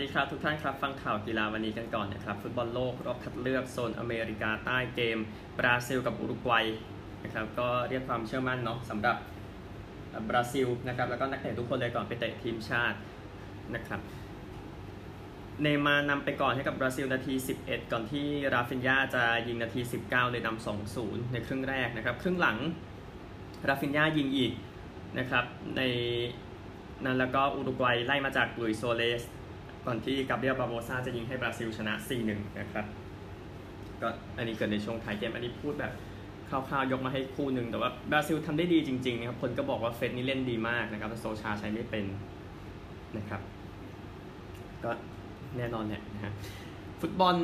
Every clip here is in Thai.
ดีครับทุกท่านครับ ฟังข่าวกีฬาวันนี้กันก่อนนะครับ ฟุตบอลโลกรอบคัดเลือกโซนอเมริกาใต้เกม บราซิลกับอุรุกวัยนะครับก็เรียกความเชื่อมั่นเนาะสำหรับบราซิลนะครับแล้วก็นักเตะทุกคนเลยก่อนไปเตะทีมชาตินะครับเนย์มาร์นำไปก่อนให้กับบราซิลนาที 11 ก่อนที่ราฟินยาจะยิงนาที 19 เลยนำ2-0 ในครึ่งแรกนะครับ ครึ่งหลังราฟินยายิงอีกนะครับในนั้นแล้วก็อุรุกวัยไล่มาจากลุยโซเลส ก่อนที่กาเบรียล บาร์โบซาจะยิงให้บราซิลชนะ 4-1 นะครับ ก็อันนี้เกิดในช่วงท้ายเกม อันนี้พูดแบบคร่าวๆยกมาให้คู่หนึ่งแต่ว่าบราซิลทำได้ดีจริงๆนะครับ คนก็บอกว่าเฟร็ดนี่เล่นดีมากนะครับแต่โซลชาใช้ไม่เป็นนะครับ ก็แน่นอนเนี่ยนะฮะฟุตบอล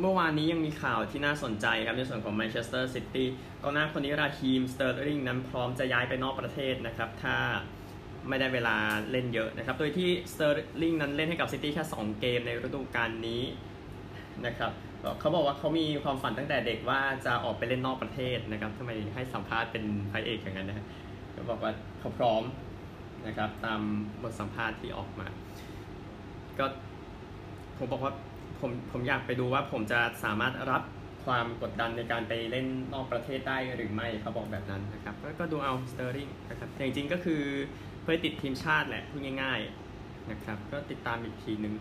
เมื่อวานนี้ยังมีข่าวที่น่าสนใจครับ ในส่วนของแมนเชสเตอร์ซิตี้กองหน้าคนนี้ราฮีมสเตอร์ลิงนั้นพร้อมจะย้ายไปนอกประเทศนะครับ ถ้า ไม่ได้เวลาเล่นเยอะนะครับ โดยที่สเตอร์ลิงนั้นเล่นให้กับซิตี้แค่ 2 เกมในฤดูกาลนี้นะครับเขาบอกว่าเขามีความฝันตั้งแต่เด็กว่าจะออกไปเล่นนอกประเทศนะครับทำไมให้สัมภาษณ์เป็นพระเอกอย่างนั้นนะเขาบอกว่าเขาพร้อมนะครับตามบทสัมภาษณ์ที่ออกมา ก็ผมบอกว่าผมผมอยากไปดูว่าผมจะสามารถรับความกดดันในการไปเล่นนอกประเทศได้หรือไม่เขาบอกแบบนั้นนะครับ ก็ดูเอาสเตอร์ลิงนะครับจริงๆก็คือ เพื่อติดทีมชาติแหละพูดง่ายๆนะครับก็ติดตามอีกทีหนึ่ง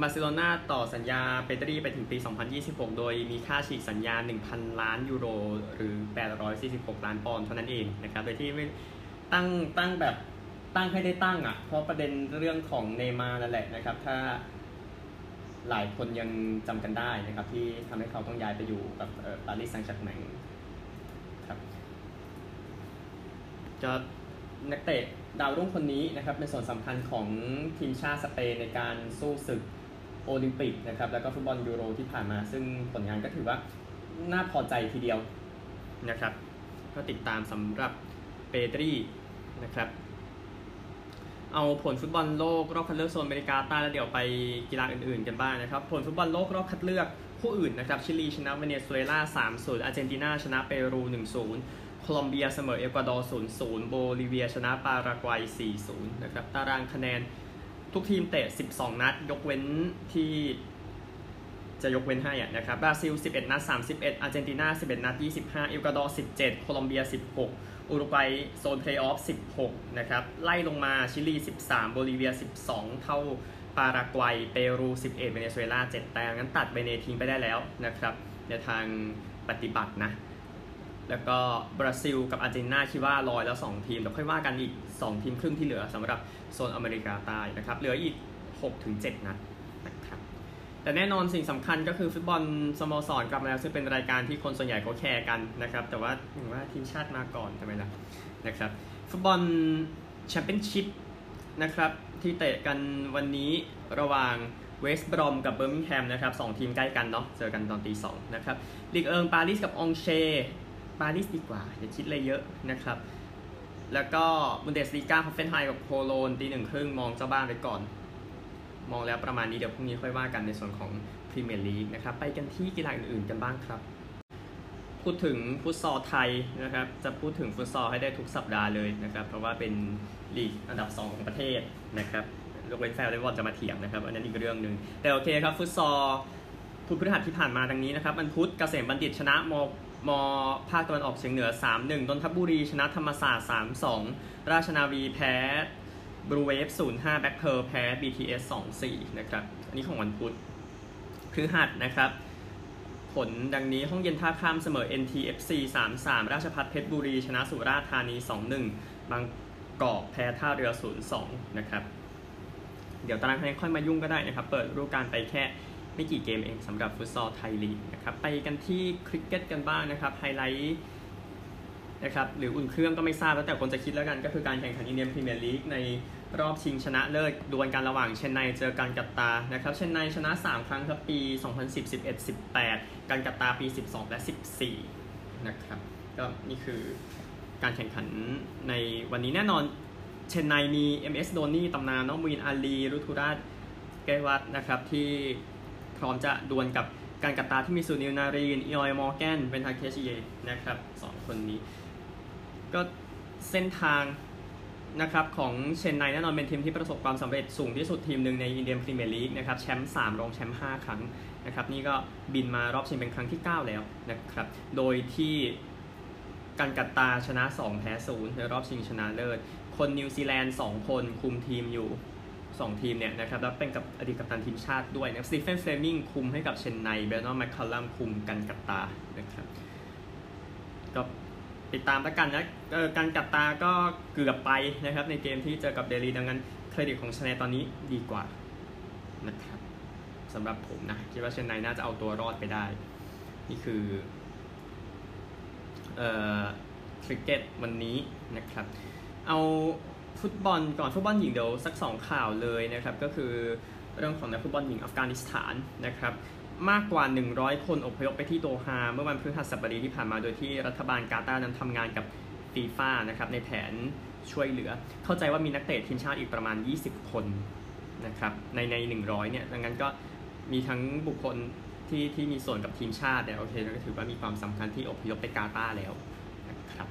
บาร์เซโลนาต่อสัญญาเปเตอรี่ไปถึงปี 2026 โดยมีค่าฉีกสัญญา 1,000 ล้านยูโร หรือ 846 ล้านปอนด์เท่านั้นเองนะครับ โดยที่ไม่ตั้งตั้งแบบตั้งให้ได้ตั้งอะ เพราะประเด็นเรื่องของเนย์มาร์นั่นแหละนะครับ ถ้าหลายคนยังจำกันได้นะครับ ที่ทำให้เขาต้องย้ายไปอยู่กับปารีสแซงต์แชร์กแมงครับจะ นักเตะดาวรุ่งคนนี้นะครับเป็นส่วนสำคัญของทีมชาติสเปนในการสู้ศึกโอลิมปิกนะครับแล้วก็ฟุตบอลยูโรที่ผ่านมา ซึ่งผลงานก็ถือว่าน่าพอใจทีเดียวนะครับก็ติดตามสำหรับเปดรีนะครับเอาผลฟุตบอลโลกรอบคัดเลือกโซนอเมริกาใต้แล้วเดี๋ยวไปกีฬาอื่นๆกันบ้างนะครับ ผลฟุตบอลโลกรอบคัดเลือกคู่อื่นนะครับชิลีชนะเวเนซุเอลา3-0อาร์เจนตินาชนะเปรู 1-0 โคลอมเบียเสมอเอกวาดอร์ 0-0 โบลิเวียชนะปารากวัย 4-0 นะครับ ตารางคะแนนทุกทีมเตะ 12 นัด ยกเว้นที่จะยกเว้นให้นะครับ บราซิล 11 นัด 31 อาร์เจนตินา 11 นัด 25 เอกวาดอร์ 17 โคลอมเบีย 16 อุรุกวัยโซนเพลย์ออฟ 16 นะครับ ไล่ลงมาชิลี 13 โบลิเวีย 12 เท่าปารากวัย เปรู 11 เวเนซุเอลา 7 แต้มงั้นตัดเบเนทิ้งไปได้แล้วนะครับในทางปฏิบัตินะ แล้วก็บราซิลกับอาร์เจนตินาคิดว่าลอยแล้ว 2 ทีมเดี๋ยวค่อยว่ากันอีก 2 ทีมครึ่งที่เหลือสำหรับโซนอเมริกาใต้นะครับเหลืออีก 6-7 นัดนะครับแต่แน่นอนสิ่งสำคัญก็คือฟุตบอลสโมสรกลับมาแล้วซึ่งเป็นรายการที่คนส่วนใหญ่เขาแคร์กันนะครับแต่ว่าอย่างว่าทีมชาติมาก่อนทำไมล่ะนะครับฟุตบอลแชมเปี้ยนชิพนะครับที่เตะกันวันนี้ระหว่างเวสต์บรอมกับเบอร์มิงแฮมนะครับสองทีมใกล้กันเนาะเจอกันตอนตีสองนะครับลีกเอิงปารีสกับอองเช่ร์ ปารีสดีกว่า อย่าคิดอะไรเยอะนะครับ แล้วก็บุนเดสลีกาฮอฟเฟนไฮกับโคโลญตีหนึ่งครึ่งมองเจ้าบ้านไปก่อน มองแล้วประมาณนี้เดี๋ยวพรุ่งนี้ค่อยว่ากันในส่วนของพรีเมียร์ลีกนะครับ ไปกันที่กีฬาอื่นๆกันบ้างครับ พูดถึงฟุตซอลไทยนะครับ จะพูดถึงฟุตซอลให้ได้ทุกสัปดาห์เลยนะครับ เพราะว่าเป็นลีกอันดับ 2 ของประเทศนะครับยกเว้นแฟนวอลเลย์บอลจะมาเถียงนะครับ อันนั้นอีกเรื่องหนึ่งแต่โอเคครับฟุตซอลพุธพฤหัสที่ผ่านมาดังนี้นะครับมันพุธเกษมบัณฑิตชนะม มภาคตะวันออกเฉียงเหนือ 3-1นนทบุรีชนะธรรมศาสตร์ 3-2 ราชนาวีแพ้บลูเวฟ0-5แบล็คเพิร์ลแพ้ BTS 2-4นะครับ อันนี้ของวันพุธพฤหัสนะครับ ผลดังนี้ห้องเย็นท่าข้ามเสมอ NTFC 3-3 ราชภัฏเพชรบุรี ชนะสุราษฎร์ธานี 2-1 บางกอกแพ้ท่าเรือ 0-2 นะครับ เดี๋ยวตารางคะแนนค่อยมายุ่งก็ได้นะครับ เปิดฤดูกาลไปแค่ ไม่กี่เกมเองสำหรับฟุตซอลไทยลีกนะครับไปกันที่คริกเก็ตกันบ้างนะครับไฮไลท์นะครับหรืออุ่นเครื่องก็ไม่ทราบแล้วแต่คนจะคิดแล้วกันก็คือการแข่งขันอินเดียนพรีเมียร์ลีกในรอบชิงชนะเลิศดวลกันระหว่างเชนไนเจอกัลกัตตานะครับเชนไนชนะ 3 ครั้งครับปี 2010 11 18 กัลกัตตาปี 12 และ 14 นะครับก็นี่คือการแข่งขันในวันนี้แน่นอนเชนไนมี MS โดนี่ตำนานน้องมีนอาลีรุตุราจไกกวัดนะครับที่ พร้อมจะดวลกับกัลกัตตาที่มีซูนิลนารีน อีออนมอร์แกน เวนกาเตชไอเยอร์นะครับสองคนนี้ ก็เส้นทางนะครับของเชนไนแน่นอนเป็นทีมที่ประสบความสำเร็จสูงที่สุดทีมหนึ่งในอินเดียนพรีเมียร์ลีกนะครับแชมป์3รองแชมป์5ครั้งนะครับนี่ก็บินมารอบชิงเป็นครั้งที่ 9 แล้วนะครับโดยที่กัลกัตตาชนะ 2 แพ้ 0 ในรอบชิงชนะเลิศ คนนิวซีแลนด์ 2 คนคุมทีมอยู่ 2 ทีมเนี่ยนะครับแล้วเป็นกับอดีตกัปตันทีมชาติด้วยนะสตีเฟนเฟลมมิงคุมให้กับเชนไนเบรนดอนแมคคัลลัมคุมกัลกัตตานะครับก็ติดตามแล้วกันนะกัลกัตตาก็เกือบไปนะครับในเกมที่เจอกับเดลีดังนั้นเครดิตของเชนไนตอนนี้ดีกว่านะครับสำหรับผมนะคิดว่าเชนไนน่าจะเอาตัวรอดไปได้ นี่คือเอ่อคริกเก็ตวันนี้นะครับ เอา ฟุตบอลก่อนฟุตบอลหญิงเดี๋ยวสักสองข่าวเลยนะครับ ก็คือเรื่องของนักฟุตบอลหญิงอัฟกานิสถานนะครับมากกว่า 100 คนอพยพไปที่โดฮาเมื่อวันพฤหัสบดีที่ผ่านมาโดยที่รัฐบาลกาตาร์นั้นทำงานกับฟีฟ่านะครับในแผนช่วยเหลือ เข้าใจว่ามีนักเตะทีมชาติอีกประมาณ 20 คนนะครับในใน 100 เนี่ย ดังนั้นก็มีทั้งบุคคลที่ที่มีส่วนกับทีมชาติเนี่ยโอเคก็ถือว่ามีความสำคัญที่อพยพไปกาตาร์แล้วนะครับ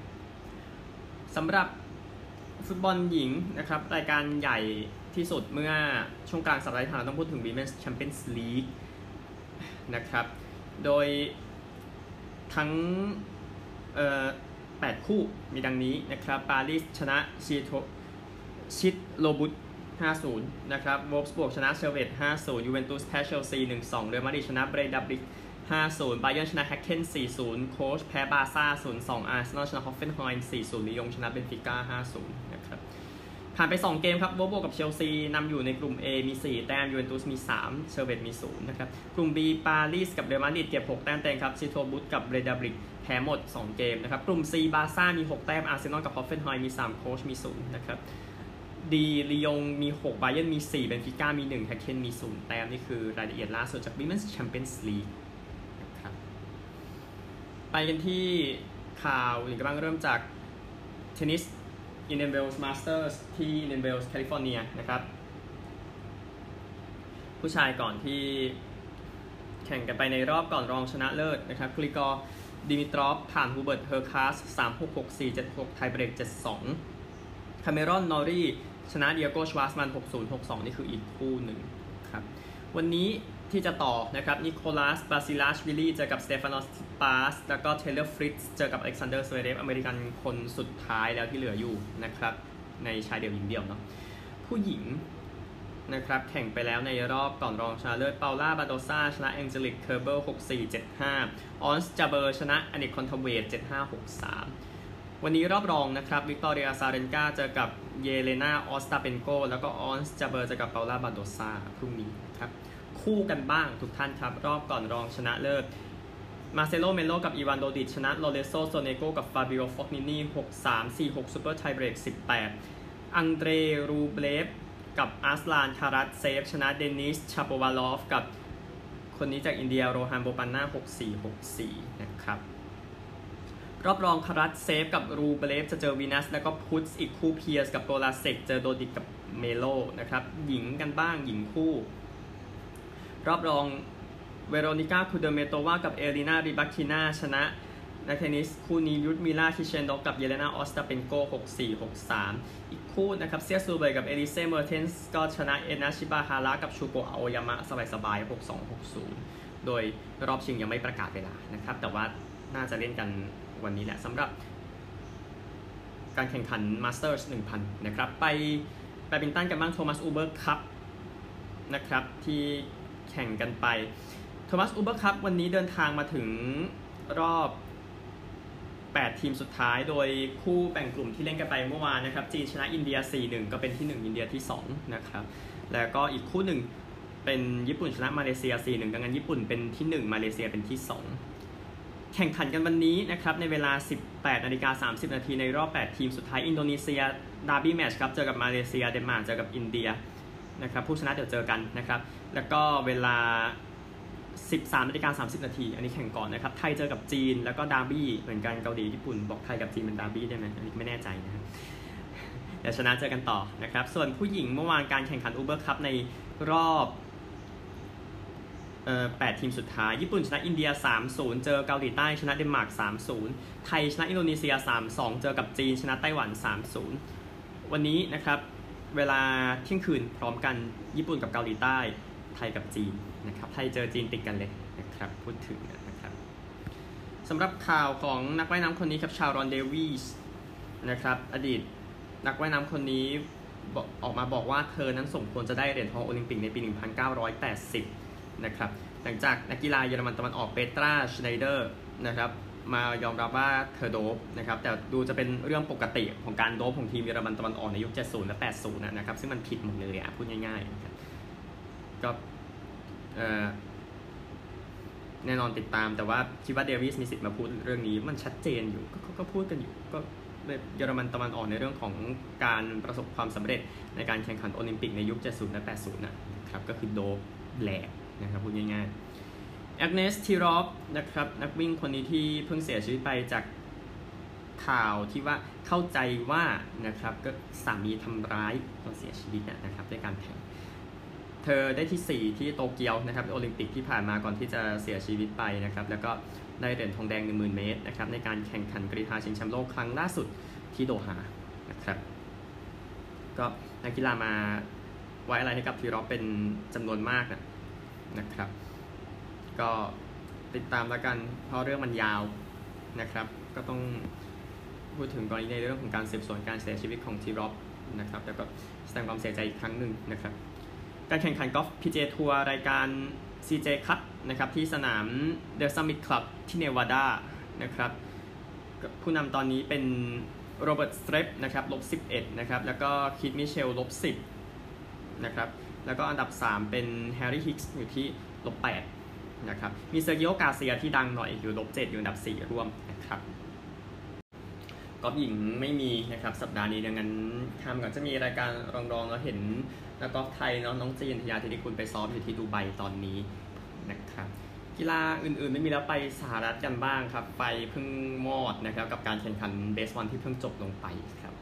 สำหรับ ฟุตบอลหญิงนะครับ รายการใหญ่ที่สุดเมื่อช่วงกลางสัปดาห์ที่ผ่านมาต้องพูดถึง Women's Champions League นะครับ โดยทั้งแปดคู่มีดังนี้นะครับ ปารีสชนะชีโตชิดโลบุต5-0 นะครับวอลส์บวกชนะเชลเวต5-0 ยูเวนตุสแพ้เชลซี 1-2 เรอัลมาดริดชนะเบรดับลิก5-0 บาเยิร์นชนะแฮกเคน4-0 โคเก้แพ้บาซ่า 0-2 อาร์เซนอลชนะฮอฟเฟนไฮน์4-0ลียงชนะเบนฟิก้า5-0 ผ่านไป 2 เกมครับวอลบกับเชลซีนำอยู่ในกลุ่ม A มี 4 แต้มยูเวนตุสมี 3 เซอร์เวตต์มี 0 นะครับ กลุ่ม B ปารีสกับเรอัลมาดริดเก็บ 6 แต้มเต็มครับซิโตบุดกับเบรดาบลิกแพ้หมด 2 เกมนะครับ กลุ่ม C บาซ่ามี 6 แต้มอาร์เซนอลกับฮอฟเฟนไฮน์มี 3 โคเก้มี 0 นะครับดีลียงมี6บาเยิร์นมี 4 เบนฟิก้ามี1แฮกเคนมี 0 แต้ม นี่คือรายละเอียดล่าสุดจาก Women's Champions League นะครับไปกันที่ข่าวอื่นบ้างเริ่มจากเทนนิส อินเดนเวลส์มาสเตอร์สที่อินเดนเวลส์แคลิฟอร์เนียนะครับ ผู้ชายก่อนที่แข่งกันไปในรอบก่อนรองชนะเลิศนะครับกริกอร์ดิมิตรอฟผ่านฮูเบิร์ตเฮอร์คาส3 6 6 4 7 6 ไทเบรก 7-2 คาเมรอน นอรี่ ชนะเดียโกชวาร์ตซ์มัน6062 นี่คืออีกคู่หนึ่งครับ วันนี้ ที่จะต่อนะครับนิโคลอซบาซิลาชวิลี่เจอกับสเตฟานอสซิตซิปาสแล้วก็เทเลอร์ฟริตซ์เจอกับอเล็กซานเดอร์ซเวเรฟอเมริกันคนสุดท้ายแล้วที่เหลืออยู่นะครับในชายเดี่ยวหญิงเดี่ยวเนาะผู้หญิงนะครับแข่งไปแล้วในรอบก่อนรองชนะเลิศเปาล่าบาโดซาชนะแองเจลิกเคอร์เบิล6475 ออนส์จาเบอร์ชนะอเน็ตคอนทาเวต7563 วันนี้รอบรองนะครับวิกตอเรียอซาเรนกาเจอกับเยเลนาออสตาเปนโกแล้วก็ออนส์จาเบอร์เจอกับเปาล่าบาโดซาพรุ่งนี้ครับ คู่กันบ้างทุกท่านครับ รอบก่อนรองชนะเลิศมาเซโลเมโลกับอีวานโดดิชนะลอเรนโซโซเนโกกับฟาบิโอฟอกนินี6-3 4-6 super tie-break 18 อังเดรรูเบลฟกับอาร์สลานคารัตเซฟ ชนะเดนิสชาโปวาลอฟกับคนนี้จากอินเดียโรฮันโบปันนา6-4-6-4 นะครับรอบรองคารัตเซฟกับรูเบลฟจะเจอวีนัส แล้วก็พุตส์อีกคู่เพียร์สกับโพลาเซกเจอโดดิกกับเมโลนะครับ หญิงกันบ้างหญิงคู่ รอบรองเวโรนิก้าคูเดเมโตวากับเอลินาริบัคินาชนะนักเทนนิสคู่นี้ยุทธมิล่าคิเชนดอกกับเยเลนาออสตาเปนโก6-4 6-3 อีกคู่นะครับเซียซูเบยกับเอลิเซ่เมอร์เทนส์ก็ชนะเอนาชิบาฮาระกับชูโกอาโอยามะสบายๆ6-2 6-0 โดยรอบชิงยังไม่ประกาศเวลานะครับ แต่ว่าน่าจะเล่นกันวันนี้แหละสำหรับ การแข่งขัน Masters 1,000 นะครับ ไปแบดมินตันกันบ้างโทมัสอูเบอร์คัพนะครับที่ แข่งกันไปโทมัสอูเบอร์คัพวันนี้เดินทางมาถึงรอบ 8 ทีมสุดท้าย โดยคู่แบ่งกลุ่มที่เล่นกันไปเมื่อวานนะครับ จีนชนะอินเดีย 4-1 ก็เป็นที่ 1 อินเดียที่ 2 นะครับ แล้วก็อีกคู่หนึ่งเป็นญี่ปุ่นชนะมาเลเซีย 4-1 ดังนั้นญี่ปุ่นเป็นที่ 1 มาเลเซียเป็นที่ 2 แข่งขันกันวันนี้นะครับ ในเวลา 18นาฬิกา30 นาทีในรอบ 8 ทีมสุดท้ายอินโดนีเซีย derby match ครับ เจอกับมาเลเซีย เดนมาร์กเจอกับอินเดีย นะครับผู้ชนะเดี๋ยวเจอกันนะครับ แล้วก็เวลา 13นาฬิกา30 นาที อันนี้แข่งก่อนนะครับ ไทยเจอกับจีนแล้วก็ดาร์บี้เหมือนกันเกาหลีญี่ปุ่นบอกไทยกับจีนเป็นดาร์บี้ได้ไหมอันนี้ไม่แน่ใจนะครับเดี๋ยวชนะเจอกันต่อนะครับ ส่วนผู้หญิงเมื่อวานการแข่งขันอูเบอร์คัพในรอบเอ่อ8ทีมสุดท้าย ญี่ปุ่นชนะอินเดีย 3-0 เจอเกาหลีใต้ชนะเดนมาร์ก 3-0 ไทยชนะอินโดนีเซีย 3-2 เจอกับจีนชนะไต้หวัน 3-0 วันนี้นะครับ เวลาเที่ยงคืนพร้อมกันญี่ปุ่นกับเกาหลีใต้ ไทยกับจีนนะครับไทยเจอจีนติดกันเลยนะครับพูดถึงนะครับสำหรับข่าวของนักว่ายน้ำคนนี้ครับชารอนเดวิสนะครับอดีตนักว่ายน้ำคนนี้ออกมาบอกว่าเธอนั้นสมควรจะได้เหรียญทองโอลิมปิกในปี 1980 นะครับหลังจากนักกีฬาเยอรมันตะวันออกเปตราชไนเดอร์นะครับ มายอมรับว่าเธอโด๊ปนะครับแต่ดูจะเป็นเรื่องปกติของการโด๊ปของทีมเยอรมันตะวันออกในยุค 70 และ 80 นะครับ ซึ่งมันผิดหมดเลยอะพูดง่ายๆก็แน่นอนติดตามแต่ว่าคิดว่าเดวิสมีสิทธิ์มาพูดเรื่องนี้มันชัดเจนอยู่ก็ก็พูดกันอยู่ก็เยอรมันตะวันออกในเรื่องของการประสบความสำเร็จในการแข่งขันโอลิมปิกในยุค 70 และ 80 นะครับก็คือโดบแหลกนะครับพูดง่ายๆ แอกเนสทีรอฟนะครับนักวิ่งคนนี้ที่เพิ่งเสียชีวิตไปจากข่าวที่ว่าเข้าใจว่านะครับก็สามีทำร้ายจนเสียชีวิตนะครับด้วยการแข่งเธอได้ที่ 4 ที่โตเกียวนะครับโอลิมปิกที่ผ่านมาก่อนที่จะเสียชีวิตไปนะครับแล้วก็ได้เหรียญทองแดง 10,000 เมตรนะครับในการแข่งขันกรีฑาชิงแชมป์โลกครั้งล่าสุดที่โดฮานะครับก็นักกีฬามาไว้อะไรให้กับทีรอฟเป็นจำนวนมากนะครับ ก็ติดตามแล้วกัน เพราะเรื่องมันยาวนะครับ ก็ต้องพูดถึงกรณีในเรื่องของการสืบสวนการเสียชีวิตของทีร็อกนะครับแล้วก็แสดงความเสียใจอีกครั้งหนึ่งนะครับ การแข่งขันกอล์ฟพีเจทัวร์รายการ CJ Cup นะครับที่สนามเดลซัมมิ t คลับที่เนวาดานะครับผู้นำตอนนี้เป็นโรเบิร์ตสเตรปนะครับลบ11นะครับแล้วก็คีธมิตเชลล์ลบ10นะครับแล้วก็อันดับ 3 เป็นแฮร์รี่ฮิกก์สอยู่ที่ลบ8 นะครับ มีเซอร์คิโอการ์เซียที่ดังหน่อยอยู่ลบเจ็ดอยู่อันดับสี่ร่วมนะครับกอล์ฟหญิงไม่มีนะครับสัปดาห์นี้ดังนั้นทำก่อนจะมีรายการรองๆแล้วเห็นนักกอล์ฟไทยเนาะน้องจีนทยาที่คุณไปซ้อมอยู่ที่ดูไบตอนนี้นะครับกีฬาอื่นๆไม่มีแล้วไปสหรัฐกันบ้างครับ ไปเพิ่งมอดนะครับกับการแข่งขันเบสบอลที่เพิ่งจบลงไปครับ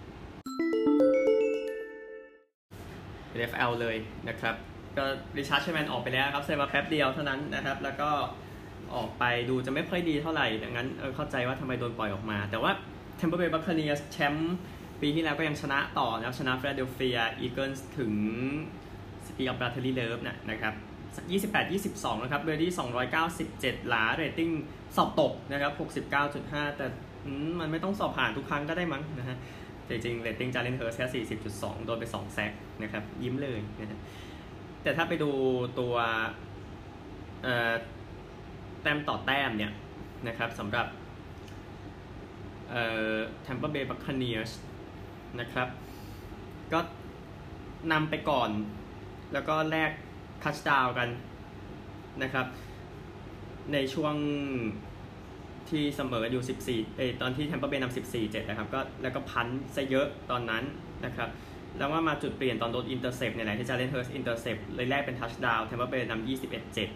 NFL เลยนะครับ ก็ริชาร์ดเชแมนออกไปแล้วครับเซมาแป๊บเดียวเท่านั้นนะครับ แล้วก็ออกไปดูจะไม่ค่อยดีเท่าไหร่ดังนั้นเออเข้าใจว่าทำไมโดนปล่อยออกมา แต่ว่าTampa Bay Buccaneers แชมป์ปีที่แล้วก็ยังชนะต่อนะครับชนะฟิลาเดลเฟียอีเกิลส์ถึง City of Brotherly Love นะครับ28-22 นะครับเบอร์ดี้297 หลาเรตติ้งสอบตกนะครับ 69.5 แต่มันไม่ต้องสอบผ่านทุกครั้งก็ได้มั้งนะฮะจริงๆเรตติ้งจาเลนเฮิร์ตส์แค่40.2 โดนไป 2 sack นะครับ ยิ้มเลยนะฮะ แต่ถ้าไปดูตัวแต้มต่อแต้มเนี่ยนะครับสำหรับเอ่อ Tampa Bay Buccaneers นะครับ ก็นำไปก่อน แล้วก็แลกทัชดาวน์กันนะครับ ในช่วงที่เสมออยู่ 14เอตอนที่แทมเปอร์เบย์นำ14 7 นะครับก็แล้วก็ punt ซะเยอะตอนนั้นนะครับ แล้วว่ามาจุดเปลี่ยนตอนโดน intercept เนี่ยแหละที่จาเลนเฮิร์ตส์ intercept เลยแลกเป็นทัชดาวน์แทมเปอร์เบย์นำ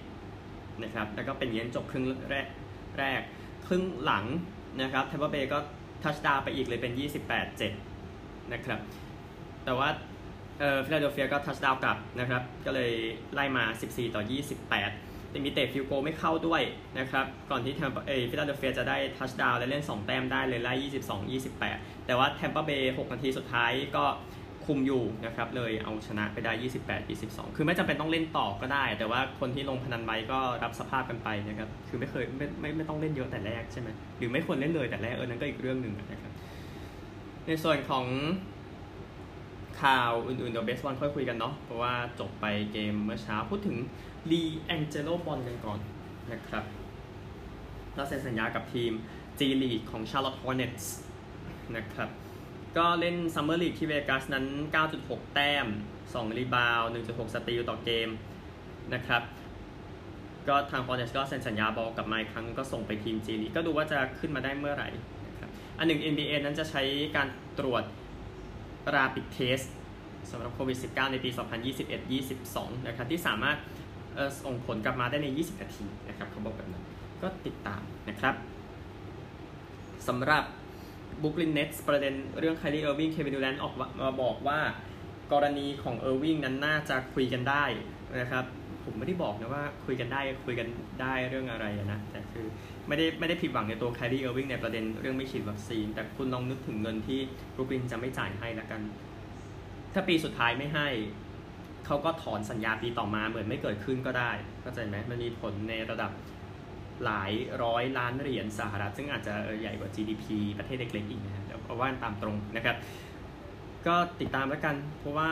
21-7นะครับแล้วก็เป็นเย็นจบครึ่งแรกแรกครึ่งหลังนะครับแทมเปอร์เบย์ก็ทัชดาวน์ไปอีกเลยเป็น 28-7 นะครับ แต่ว่าเอ่อฟิลาเดลเฟียก็ทัชดาวน์กลับนะครับ ก็เลยไล่มา 14 ต่อ 28 แต่มีเตะ field goal ไม่เข้าด้วยนะครับ ก่อนที่แทมปาเอ๊ยฟิลาเดลเฟียจะได้ทัชดาวน์และเล่น 2 แต้มได้เลยไล่ 22-28 แต่ว่าแทมเปอร์เบย์ 6 นาทีสุดท้ายก็ คุมอยู่นะครับเลยเอาชนะไปได้ 28 22 คือไม่จำเป็นต้องเล่นต่อก็ได้ แต่ว่าคนที่ลงพนันไว้ก็รับสภาพกันไปนะครับคือไม่เคยไม่ไม่ไม่ต้องเล่นเยอะแต่แรกใช่ไหมหรือไม่ควรเล่นเลยแต่แรกเออนั้นก็อีกเรื่องหนึ่งนะครับในส่วนของข่าวอื่นๆเดี๋ยวเบสบอลค่อยคุยกันเนาะเพราะว่าจบไปเกมเมื่อเช้าพูดถึงลีแองเจโลบอลกันก่อนนะครับเราเซ็นสัญญากับทีม G League ของ Charlotte Hornets นะครับ ก็เล่นซัมเมอร์ลีกที่เวกัสนั้น 9.6 แต้ม 2 รีบาว 1.6 สตีลต่อเกมนะครับ ก็ทางฟอร์เนสก็เซ็นสัญญาบอลกับไมค์ครั้งก็ส่งไปทีมจีลีก็ดูว่าจะขึ้นมาได้เมื่อไหร่นะครับอันหนึ่ง NBA นั้นจะใช้การตรวจราปิดเทสสำหรับโควิด -19 ในปี 2021-22 นะครับ ที่สามารถส่งผลกลับมาได้ใน 20 นาทีนะครับเขาบอกแบบนั้น ก็ติดตามนะครับสำหรับ Brooklyn Nets ประเด็นเรื่อง Kyrie Irving Kevin Durant ออกมาบอกว่ากรณีของ Irving นั้นน่าจะคุยกันได้นะครับ ผมไม่ได้บอกนะว่าคุยกันได้คุยกันได้เรื่องอะไรนะ แต่คือไม่ได้ไม่ได้ผิดหวังในตัว Kyrie Irving ในประเด็นเรื่องไม่ฉีดวัคซีน แต่คุณลองนึกถึงเงินที่บุคลินจะไม่จ่ายให้ละกัน ถ้าปีสุดท้ายไม่ให้เขาก็ถอนสัญญาปีต่อมาเหมือนไม่เกิดขึ้นก็ได้เข้าใจไหมมันมีผลในระดับ หลายร้อยล้านเหรียญสหรัฐ ซึ่งอาจจะใหญ่กว่า GDP ประเทศเล็กๆอีกนะเดี๋ยวเอาว่าตามตรงนะครับ ก็ติดตามแล้วกัน เพราะว่า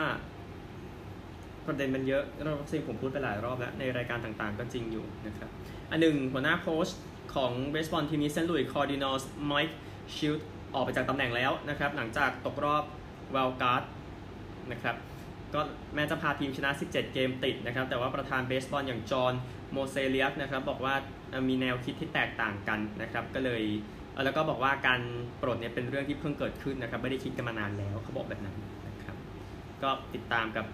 ประเด็นมันเยอะแล้วซึ่งผมพูดไปหลายรอบแล้ว ในรายการต่างๆก็จริงอยู่นะครับ อันหนึ่งหัวหน้าโค้ชของเบสบอลทีมนี้ St. Louis Cardinals Mike Shildt ออกไปจากตำแหน่งแล้วนะครับ หลังจากตกรอบ wild cardนะครับ ก็แม้จะพาทีมชนะ 17 เกมติดนะครับ แต่ว่าประธานเบสบอลอย่าง John Mozeliak นะครับบอกว่ามีแนวคิดที่แตกต่างกันนะครับ ก็เลยแล้วก็บอกว่าการปลดเนี่ยเป็นเรื่องที่เพิ่งเกิดขึ้นนะครับ ไม่ได้คิดกันมานานแล้วเขาบอกแบบนั้นนะครับ ก็ติดตามกับ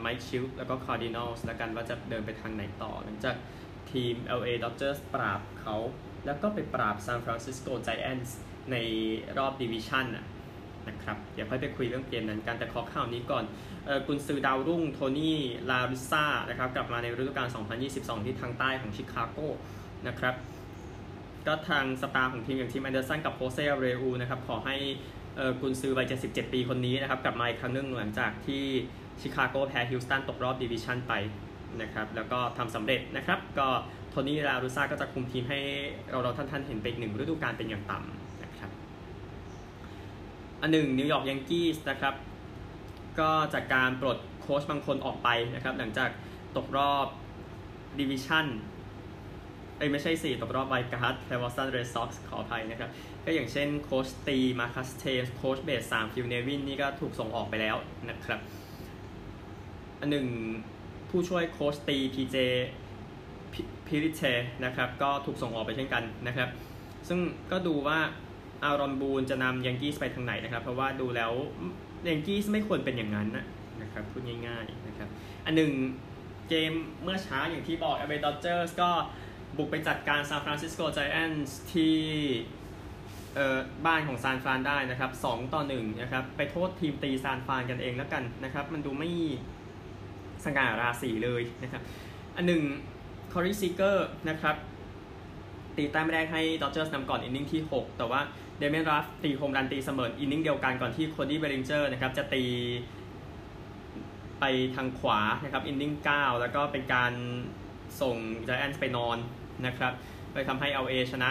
Mike Shildt แล้วก็ Cardinals แล้วกันว่าจะเดินไปทางไหนต่อ หลังจากทีม LA Dodgers ปราบเขา แล้วก็ไปปราบ San Francisco Giants ในรอบ division อะ นะครับเดี๋ยวค่อยไปคุยเรื่องเกมนั้นกันแต่ขอข่าวนี้ก่อนกุนซือดาวรุ่ง Tony La Russa นะครับกลับมาในฤดูกาล 2022 ที่ทางใต้ของชิคาโกนะครับก็ทาง star ของทีมอย่าง Tim Anderson กับโคเซเรอูนะครับขอให้กุนซือวัย 77 ปีคนนี้นะครับกลับมาอีกครั้งหนึ่งหลังจากที่ชิคาโกแพ้ฮิวสตันตกรอบ division ไปนะครับแล้วก็ทำสำเร็จนะครับก็Tony La Russa ก็จะคุมทีมให้เราเราท่านท่านเห็นเป็นหนึ่งฤดูกาลเป็นอย่างต่ำ อันหนึ่ง New York Yankees นะครับ ก็จากการปลดโค้ชบางคนออกไปนะครับ หลังจากตกรอบ division เอ้ยไม่ใช่สิตกรอบ wild card แก่ Boston Red Sox ขออภัยนะครับ ก็อย่างเช่นโค้ชตี Marcus Thames โค้ชเบสสาม Phil Nevin นี่ก็ถูกส่งออกไปแล้วนะครับ อันหนึ่งผู้ช่วยโค้ชตี PJ Pilittere นะครับ ก็ถูกส่งออกไปเช่นกันนะครับ ซึ่งก็ดูว่า Aaron Boone จะนำ Yankees ไปทางไหนนะครับ เพราะว่าดูแล้ว Yankees ไม่ควรเป็นอย่างนั้นนะครับพูดง่ายๆนะครับอันหนึ่งเกมเมื่อเช้าอย่างที่บอก LA Dodgers ก็บุกไปจัดการ San Francisco Giants ที่บ้านของซานฟรานได้นะครับ2ต่อ1นะครับไปโทษทีมตีซานฟรานกันเองแล้วกันนะครับ มันดูไม่สง่าราศีเลยนะครับ อันหนึ่ง Corey Seager นะครับ ตีแต้มแรกให้ Dodgers นำก่อน inning ที่ 6 แต่ว่า Darin Ruf ตีโฮมรันตีเสมอ inning เดียวกันก่อนที่ Cody Bellinger นะครับจะตีไปทางขวานะครับ inning 9 แล้วก็เป็นการส่ง Giants ไปนอนนะครับไปทำให้ LA ชนะ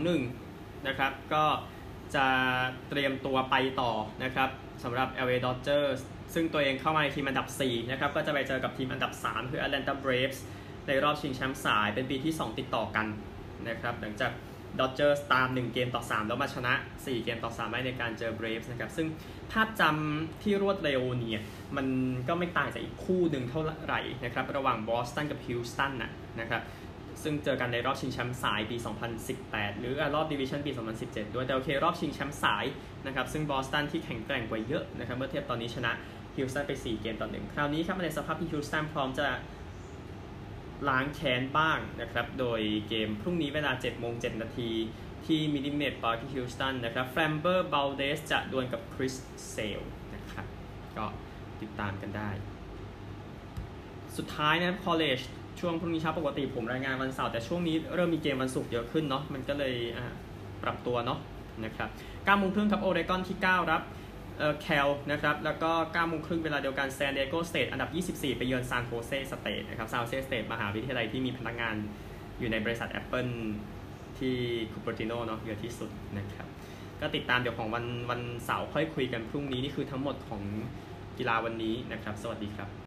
2-1 นะครับก็จะเตรียมตัวไปต่อนะครับสำหรับ LA Dodgers ซึ่งตัวเองเข้ามาในทีมอันดับ 4 นะครับ ก็จะไปเจอกับทีมอันดับ 3 คือ Atlanta Braves ในรอบชิงแชมป์สายเป็นปีที่ 2 ติดต่อกัน นะครับหลังจาก Dodgers ตาม1เกมต่อ 3 แล้วมาชนะ 4 เกมต่อ3ได้ในการเจอ Braves นะครับ ซึ่งภาพจำที่รวดเร็วเนี่ย มันก็ไม่ต่างจากอีกคู่หนึ่งเท่าไหร่นะครับ ระหว่าง Boston กับ Houston นะนะครับ ซึ่งเจอกันในรอบชิงแชมป์สายปี 2018 หรือรอบ division ปี 2017 ด้วยแต่โอเค รอบชิงแชมป์สายนะครับ ซึ่งบอสตันที่แข็งแกร่งกว่าเยอะนะครับ เมื่อเทียบตอนนี้ชนะฮิวสตันไป 4 เกมต่อหนึ่งคราวนี้ครับในสภาพที่ฮิวสตันพร้อมจะ ล้างแค้นบ้างนะครับ โดยเกมพรุ่งนี้เวลา7โมง7นาทีที่ Minute Maid Park ที่ฮิวสตันนะครับ Framber Valdez จะดวลกับ Chris Sale นะครับ ก็ติดตามกันได้ สุดท้ายนะครับ collegeช่วงพรุ่งนี้เช้าปกติผมรายงานวันเสาร์แต่ช่วงนี้เริ่มมีเกมวันศุกร์เยอะขึ้นเนาะมันก็เลยปรับตัวเนาะนะครับ9โมงครึ่งครับ Oregon ที่ 9 รับ Cal นะครับ แล้วก็9โมงครึ่งเวลาเดียวกัน San Diego State อันดับ 24 ไปเยือน San Jose State นะครับ San Jose State มหาวิทยาลัยที่มีพนักงานอยู่ในบริษัท Apple ที่คูเปอร์ติโนเนาะเยอะที่สุดนะครับ ก็ติดตามเดี๋ยวของวันวันเสาร์ค่อยคุยกันพรุ่งนี้ นี่คือทั้งหมดของกีฬาวันนี้นะครับ สวัสดีครับ